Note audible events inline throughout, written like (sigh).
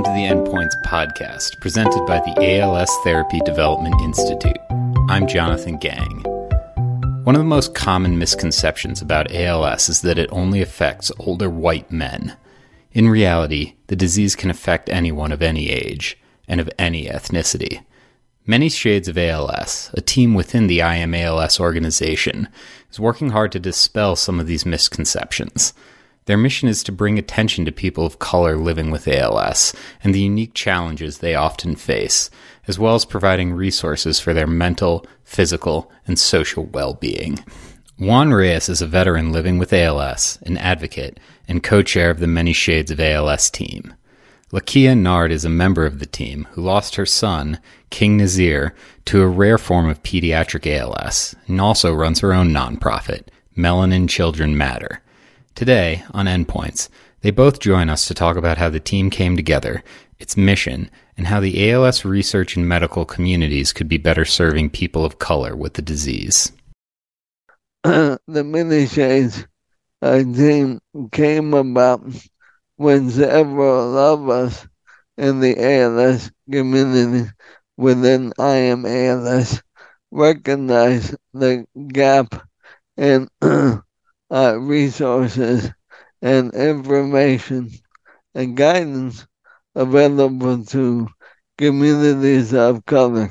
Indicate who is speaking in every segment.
Speaker 1: Welcome to the Endpoints podcast, presented by the ALS Therapy Development Institute. I'm Jonathan Gang. One of the most common misconceptions about ALS is that it only affects older white men. In reality, the disease can affect anyone of any age and of any ethnicity. Many Shades of ALS, a team within the I AM ALS organization, is working hard to dispel some of these misconceptions. Their mission is to bring attention to people of color living with ALS and the unique challenges they often face, as well as providing resources for their mental, physical, and social well being. Juan Reyes is a veteran living with ALS, an advocate, and co chair of the Many Shades of ALS team. Lakeia Nard is a member of the team who lost her son, King'Nazir, to a rare form of pediatric ALS and also runs her own nonprofit, Melanin Children Matter. Today, on Endpoints, they both join us to talk about how the team came together, its mission, and how the ALS research and medical communities could be better serving people of color with the disease. (clears throat)
Speaker 2: the many shades uh, team came about when several of us in the ALS community within I AM ALS recognized the gap in (clears throat) uh, resources and information and guidance available to communities of color.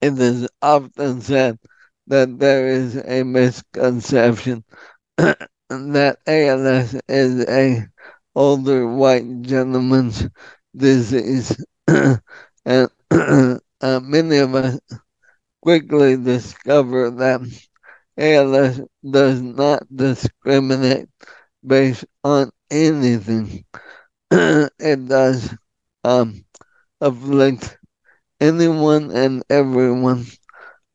Speaker 2: It is often said that there is a misconception (coughs) that ALS is a older white gentleman's disease, (coughs) and (coughs) uh, many of us quickly discover that ALS does not discriminate based on anything. (clears throat) it does um, afflict anyone and everyone,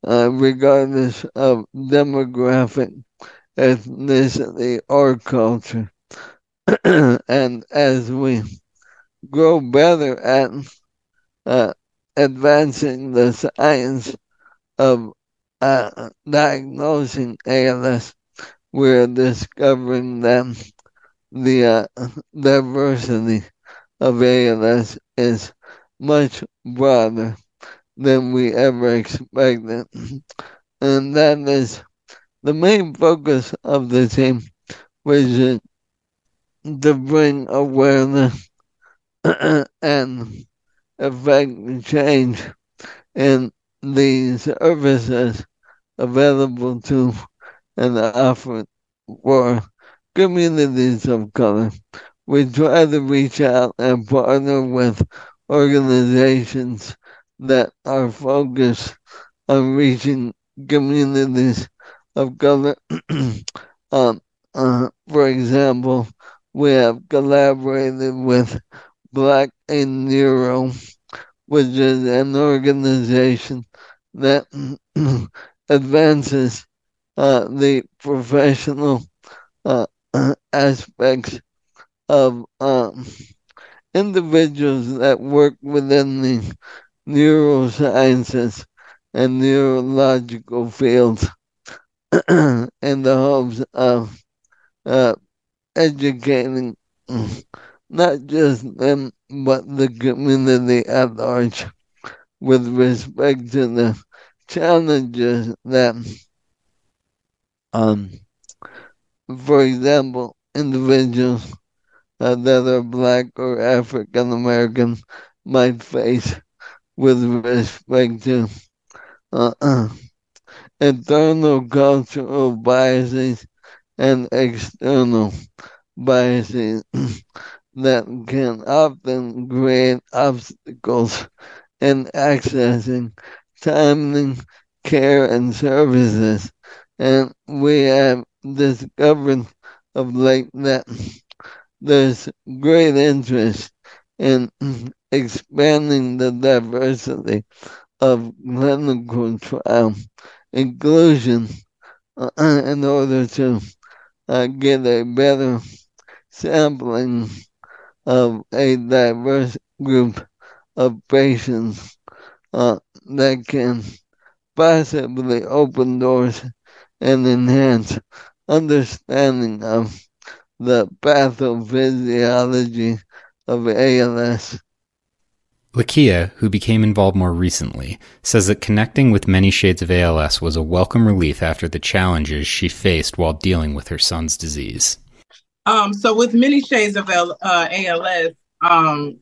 Speaker 2: uh, regardless of demographic, ethnicity, or culture. (clears throat) and as we grow better at uh, advancing the science of uh, diagnosing ALS, we're discovering that the uh, diversity of ALS is much broader than we ever expected. And that is the main focus of the team, which is to bring awareness (clears throat) and effect change in the services available to and offered for communities of color. We try to reach out and partner with organizations that are focused on reaching communities of color. (clears throat) um, uh, for example, we have collaborated with Black in Neuro, which is an organization that (clears throat) advances uh, the professional uh, (clears throat) aspects of um, individuals that work within the neurosciences and neurological fields (clears throat) in the hopes of uh, educating not just them but the community at large with respect to the challenges that, um, for example, individuals uh, that are Black or African American might face with respect to uh, uh, internal cultural biases and external biases (clears throat) that can often create obstacles in accessing timely care and services. And we have discovered of late that there's great interest in expanding the diversity of clinical trial inclusion uh, in order to uh, get a better sampling of a diverse group of patients uh, that can possibly open doors and enhance understanding of the pathophysiology of ALS.
Speaker 1: Lakeia, who became involved more recently, says that connecting with many shades of ALS was a welcome relief after the challenges she faced while dealing with her son's disease.
Speaker 3: Um, so with many shades of L- uh, ALS, um,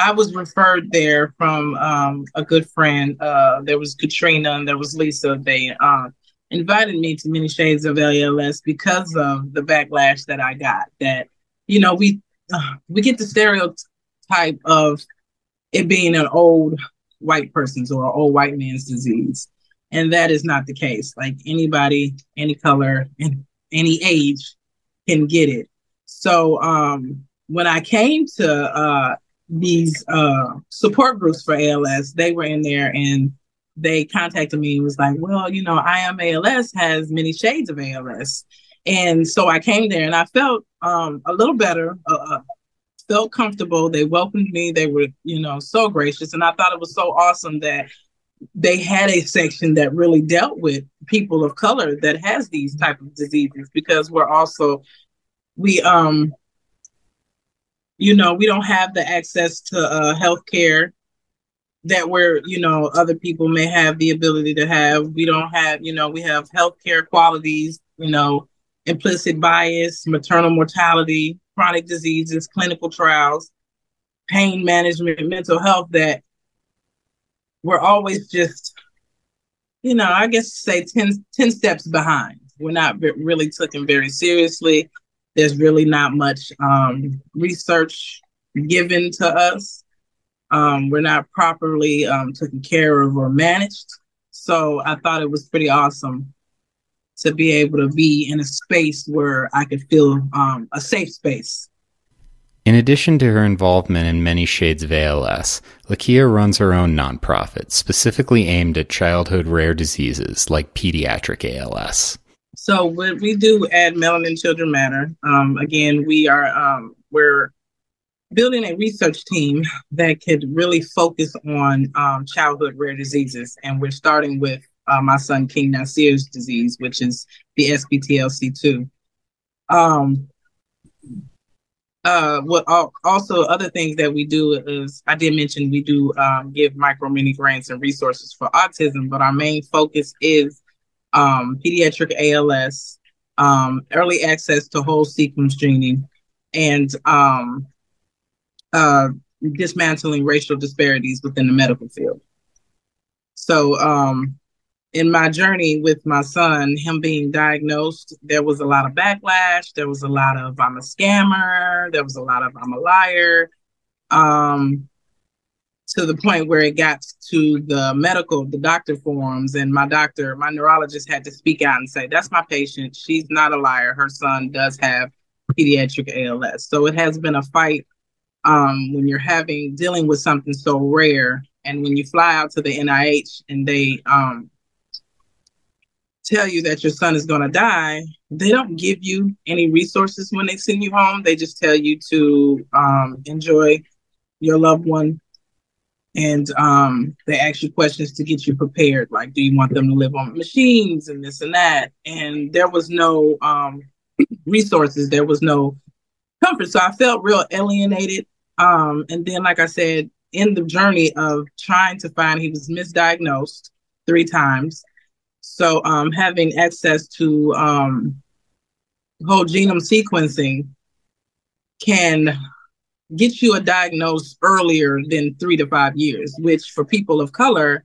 Speaker 3: I was referred there from um, a good friend. Uh, there was Katrina and there was Lisa. They uh, invited me to many shades of ALS because of the backlash that I got. That you know we uh, we get the stereotype of it being an old white person's or an old white man's disease. And that is not the case. Like anybody, any color, and any age can get it. So um, when I came to uh, these uh, support groups for ALS, they were in there and they contacted me and was like, well, you know, I am ALS has many shades of ALS. And so I came there and I felt um, a little better, uh, uh felt comfortable. They welcomed me. They were, you know, so gracious. And I thought it was so awesome that they had a section that really dealt with people of color that has these type of diseases because we're also we um you know we don't have the access to uh health care that we're you know other people may have the ability to have we don't have you know we have healthcare qualities you know implicit bias maternal mortality chronic diseases, clinical trials, pain management, mental health that we're always just, you know, I guess say 10, 10 steps behind. We're not really taken very seriously. There's really not much um, research given to us. Um, we're not properly um, taken care of or managed. So I thought it was pretty awesome to be able to be in a space where I could feel um, a safe space.
Speaker 1: In addition to her involvement in many shades of ALS, Lakeia runs her own nonprofit specifically aimed at childhood rare diseases like pediatric ALS.
Speaker 3: So what we do at Melanin Children Matter, um, again, we are um, we're building a research team that could really focus on um, childhood rare diseases, and we're starting with uh, my son King'Nazir's disease, which is the SPTLC2. Um, uh, what also other things that we do is I did mention we do um, give micro mini grants and resources for autism, but our main focus is um, pediatric ALS, um, early access to whole sequence gening, and um, uh, dismantling racial disparities within the medical field. So um, in my journey with my son, him being diagnosed, there was a lot of backlash. There was a lot of I'm a scammer. There was a lot of I'm a liar. Um, to the point where it got to the medical, the doctor forums, and my doctor, my neurologist had to speak out and say, That's my patient. She's not a liar. Her son does have pediatric ALS. So it has been a fight um, when you're having dealing with something so rare. And when you fly out to the NIH and they um, tell you that your son is going to die, they don't give you any resources when they send you home. They just tell you to um, enjoy your loved one. And um, they ask you questions to get you prepared. Like, do you want them to live on machines and this and that? And there was no um, resources, there was no comfort. So I felt real alienated. Um, and then, like I said, in the journey of trying to find, he was misdiagnosed three times so um, having access to um, whole genome sequencing can get you a diagnosis earlier than three to five years, which for people of color,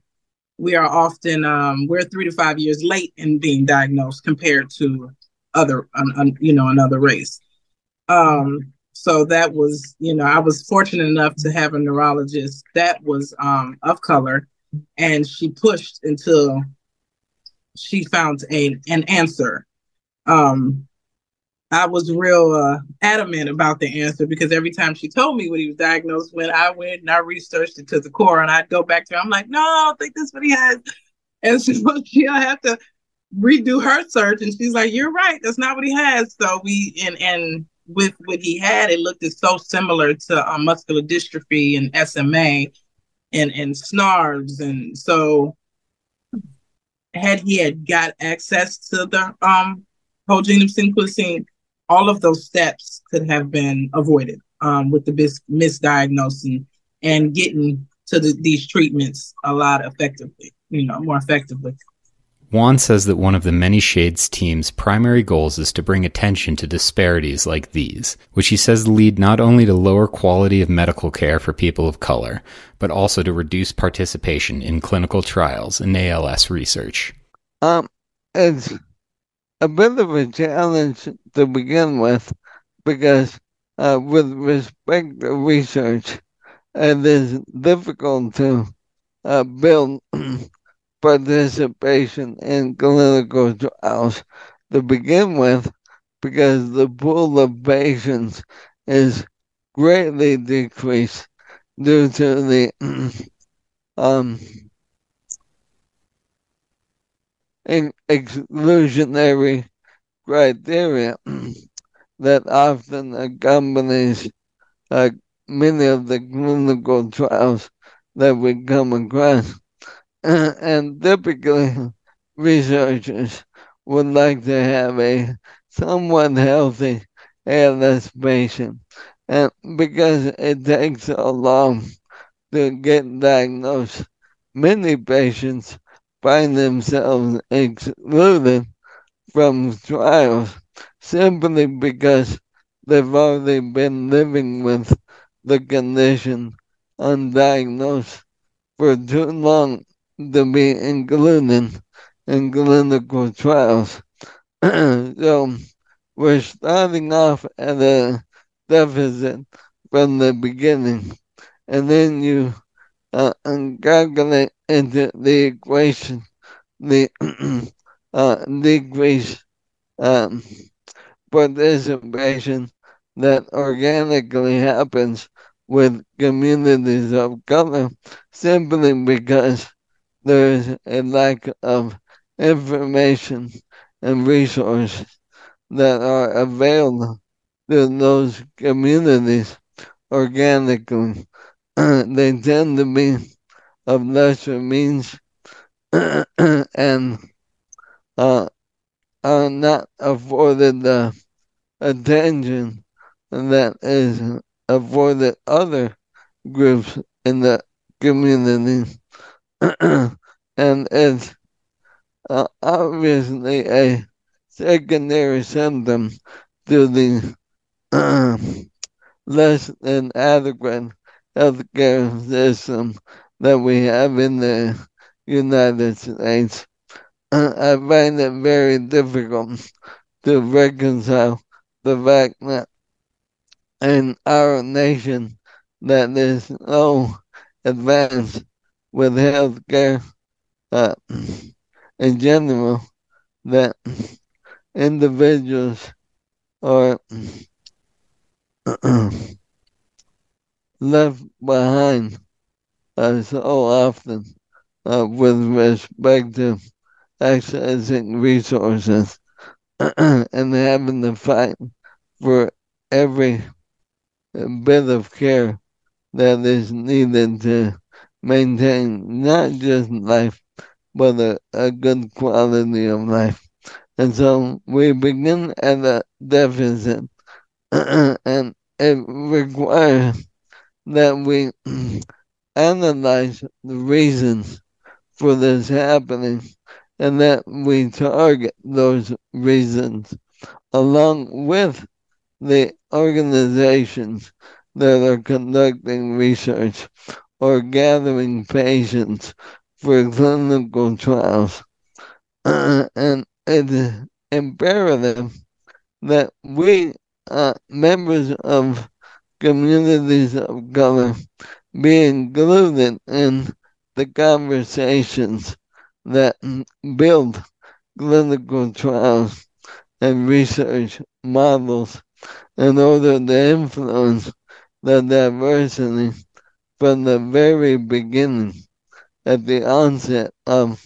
Speaker 3: we are often um, we're three to five years late in being diagnosed compared to other you know another race. Um, so that was you know I was fortunate enough to have a neurologist that was um, of color, and she pushed until she found a an answer. Um, I was real uh, adamant about the answer because every time she told me what he was diagnosed with, I went and I researched it to the core, and I'd go back to her. I'm like, no, I don't think that's what he has. And (laughs) so she'll have to redo her search, and she's like, you're right, that's not what he has. So we and and with what he had, it looked so similar to um, muscular dystrophy and SMA and and SNARVs, and so had he had got access to the um, whole genome sequencing, all of those steps could have been avoided. um, with the mis- misdiagnosing and getting to the, these treatments a lot effectively, you know, more effectively.
Speaker 1: Juan says that one of the Many Shades team's primary goals is to bring attention to disparities like these, which he says lead not only to lower quality of medical care for people of color, but also to reduce participation in clinical trials and ALS research.
Speaker 2: Um, it's a bit of a challenge to begin with because, uh, with respect to research, it is difficult to uh, build (clears throat) participation in clinical trials to begin with because the pool of patients is greatly decreased due to the (clears throat) um, exclusionary criteria (clears throat) that often accompanies uh, many of the clinical trials that we come across. (clears throat) and typically, researchers would like to have a somewhat healthy ALS patient. And because it takes so long to get diagnosed, many patients find themselves excluded from trials simply because they've already been living with the condition undiagnosed for too long to be included in clinical trials. (clears throat) so we're starting off at a deficit from the beginning, and then you uh, calculate into the equation the (clears throat) uh, decrease um, participation that organically happens with communities of color simply because there's a lack of information and resources that are available to those communities organically. (clears throat) they tend to be of lesser means (clears throat) and uh, are not afforded the attention that is afforded other groups in the community. (clears throat) And it's uh, obviously a secondary symptom to the less than adequate healthcare system that we have in the United States. Uh, (clears throat) I find it very difficult to reconcile the fact that in our nation that there's so advanced with healthcare uh, in general that individuals are (clears throat) left behind uh, so often uh, with respect to accessing resources (clears throat) and having to fight for every bit of care that is needed to maintain not just life, but a, a good quality of life. And so we begin at a deficit, (clears throat) and it requires that we (clears throat) analyze the reasons for this happening and that we target those reasons along with the organizations that are conducting research or gathering patients for clinical trials. (clears throat) And it is imperative that we, uh, members of communities of color, be included in the conversations that build clinical trials and research models in order to influence the diversity from the very beginning, at the onset of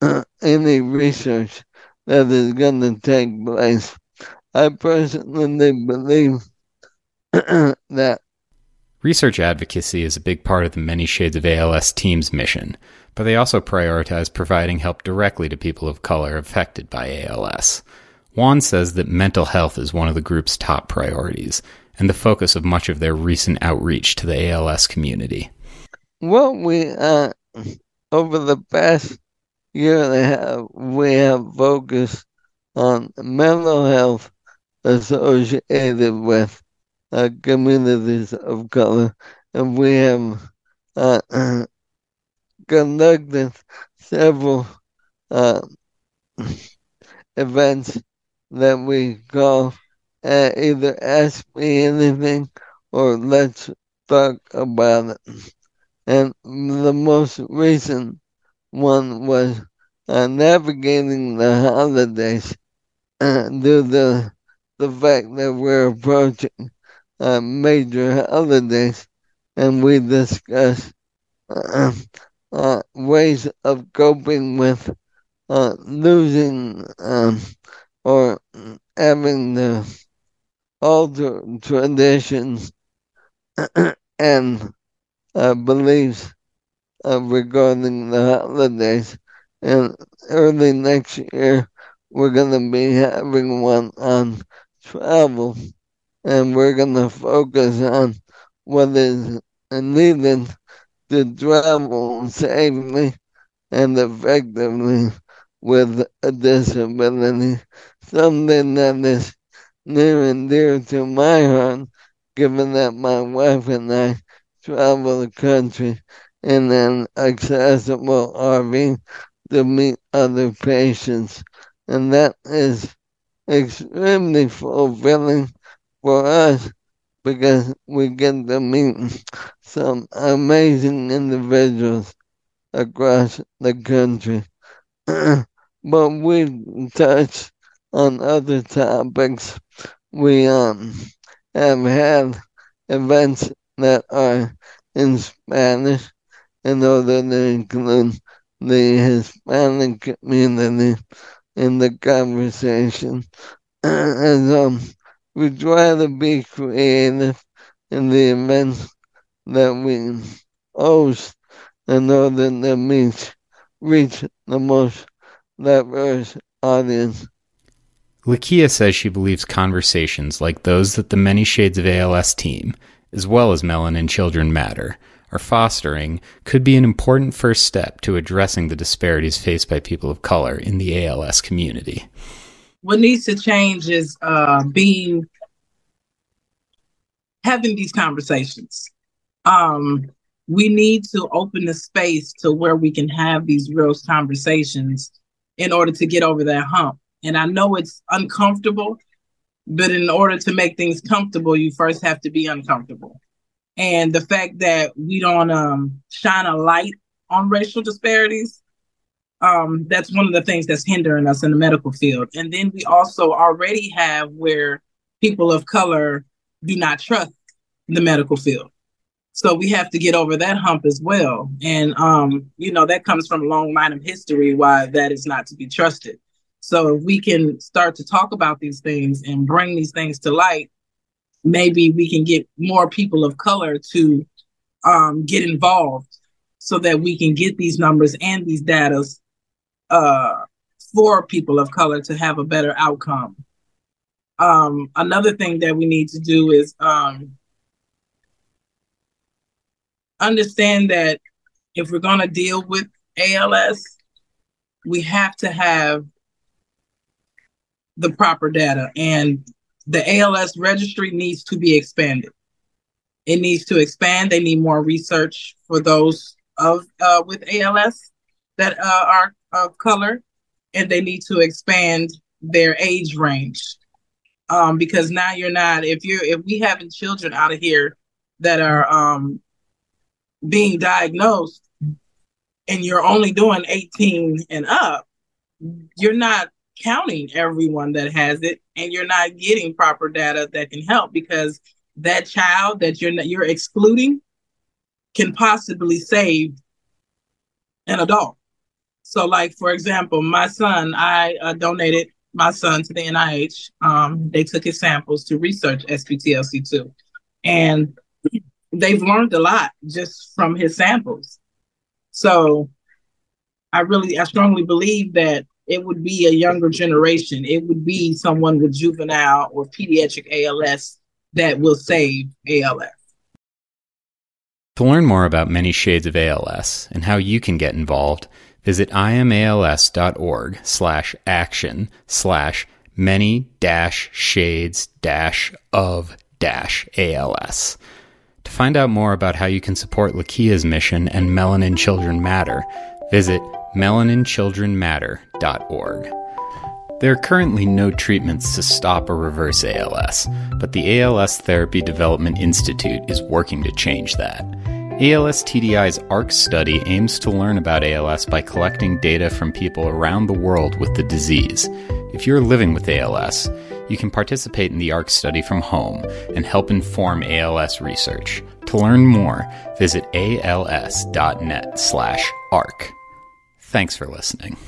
Speaker 2: (clears throat) any research that is going to take place. I personally believe (clears throat) that
Speaker 1: research advocacy is a big part of the Many Shades of ALS team's mission, but they also prioritize providing help directly to people of color affected by ALS. Juan says that mental health is one of the group's top priorities, and the focus of much of their recent outreach to the ALS community.
Speaker 2: Well, we uh, over the past year and a half, we have focused on mental health associated with uh, communities of color, and we have uh, (clears throat) conducted several uh, (clears throat) events that we call uh, either Ask Me Anything or Let's Talk About It. And the most recent one was uh, navigating the holidays uh, (clears throat) due to the fact that we're approaching uh, major holidays and we discuss uh, uh, ways of coping with uh, losing um, or having the alter traditions (clears throat) and uh, beliefs uh, regarding the holidays. And early next year, we're going to be having one on travel, and we're going to focus on what is needed to travel safely and effectively with a disability, something that is near and dear to my heart, given that my wife and I travel the country in an accessible RV to meet other patients. And that is extremely fulfilling for us because we get to meet some amazing individuals across the country. (clears throat) but we touch on other topics. We um have had events that are in Spanish in order to include the Hispanic community in the conversation. (clears throat) and um, we try to be creative in the events that we host in order to reach, reach the most diverse audience.
Speaker 1: Lakeia says she believes conversations like those that the Many Shades of ALS team, as well as Melanin Children Matter, are fostering could be an important first step to addressing the disparities faced by people of color in the ALS community.
Speaker 3: What needs to change is uh, being having these conversations. Um, we need to open the space to where we can have these real conversations in order to get over that hump. And I know it's uncomfortable, but in order to make things comfortable, you first have to be uncomfortable. And the fact that we don't um, shine a light on racial disparities, um, that's one of the things that's hindering us in the medical field. And then we also already have where people of color do not trust the medical field. So we have to get over that hump as well. And, um, you know, that comes from a long line of history why that is not to be trusted. So if we can start to talk about these things and bring these things to light, maybe we can get more people of color to um, get involved so that we can get these numbers and these data uh, for people of color to have a better outcome. Um, another thing that we need to do is um, understand that if we're going to deal with ALS, we have to have the proper data. And the ALS registry needs to be expanded. It needs to expand. They need more research for those of uh, with ALS that uh, are of color, and they need to expand their age range. Um, because now you're not if you're if we having children out of here that are um, being diagnosed and you're only doing 18 and up, you're not counting everyone that has it and you're not getting proper data that can help because that child that you're you're excluding can possibly save an adult. So, like for example, my son, I uh, donated my son to the NIH. Um, they took his samples to research SPTLC2, and they've learned a lot just from his samples. So I really, I strongly believe that it would be a younger generation. It would be someone with juvenile or pediatric ALS that will save ALS.
Speaker 1: To learn more about many shades of ALS and how you can get involved, visit iamals.org slash action slash many dash shades dash of dash ALS. To find out more about how you can support Lakeia's mission and Melanin Children Matter, visit melaninchildrenmatter.org. There are currently no treatments to stop or reverse ALS, but the ALS Therapy Development Institute is working to change that. ALS TDI's ARC study aims to learn about ALS by collecting data from people around the world with the disease. If you're living with ALS, you can participate in the ARC study from home and help inform ALS research. To learn more, visit als.net/arc. Thanks for listening.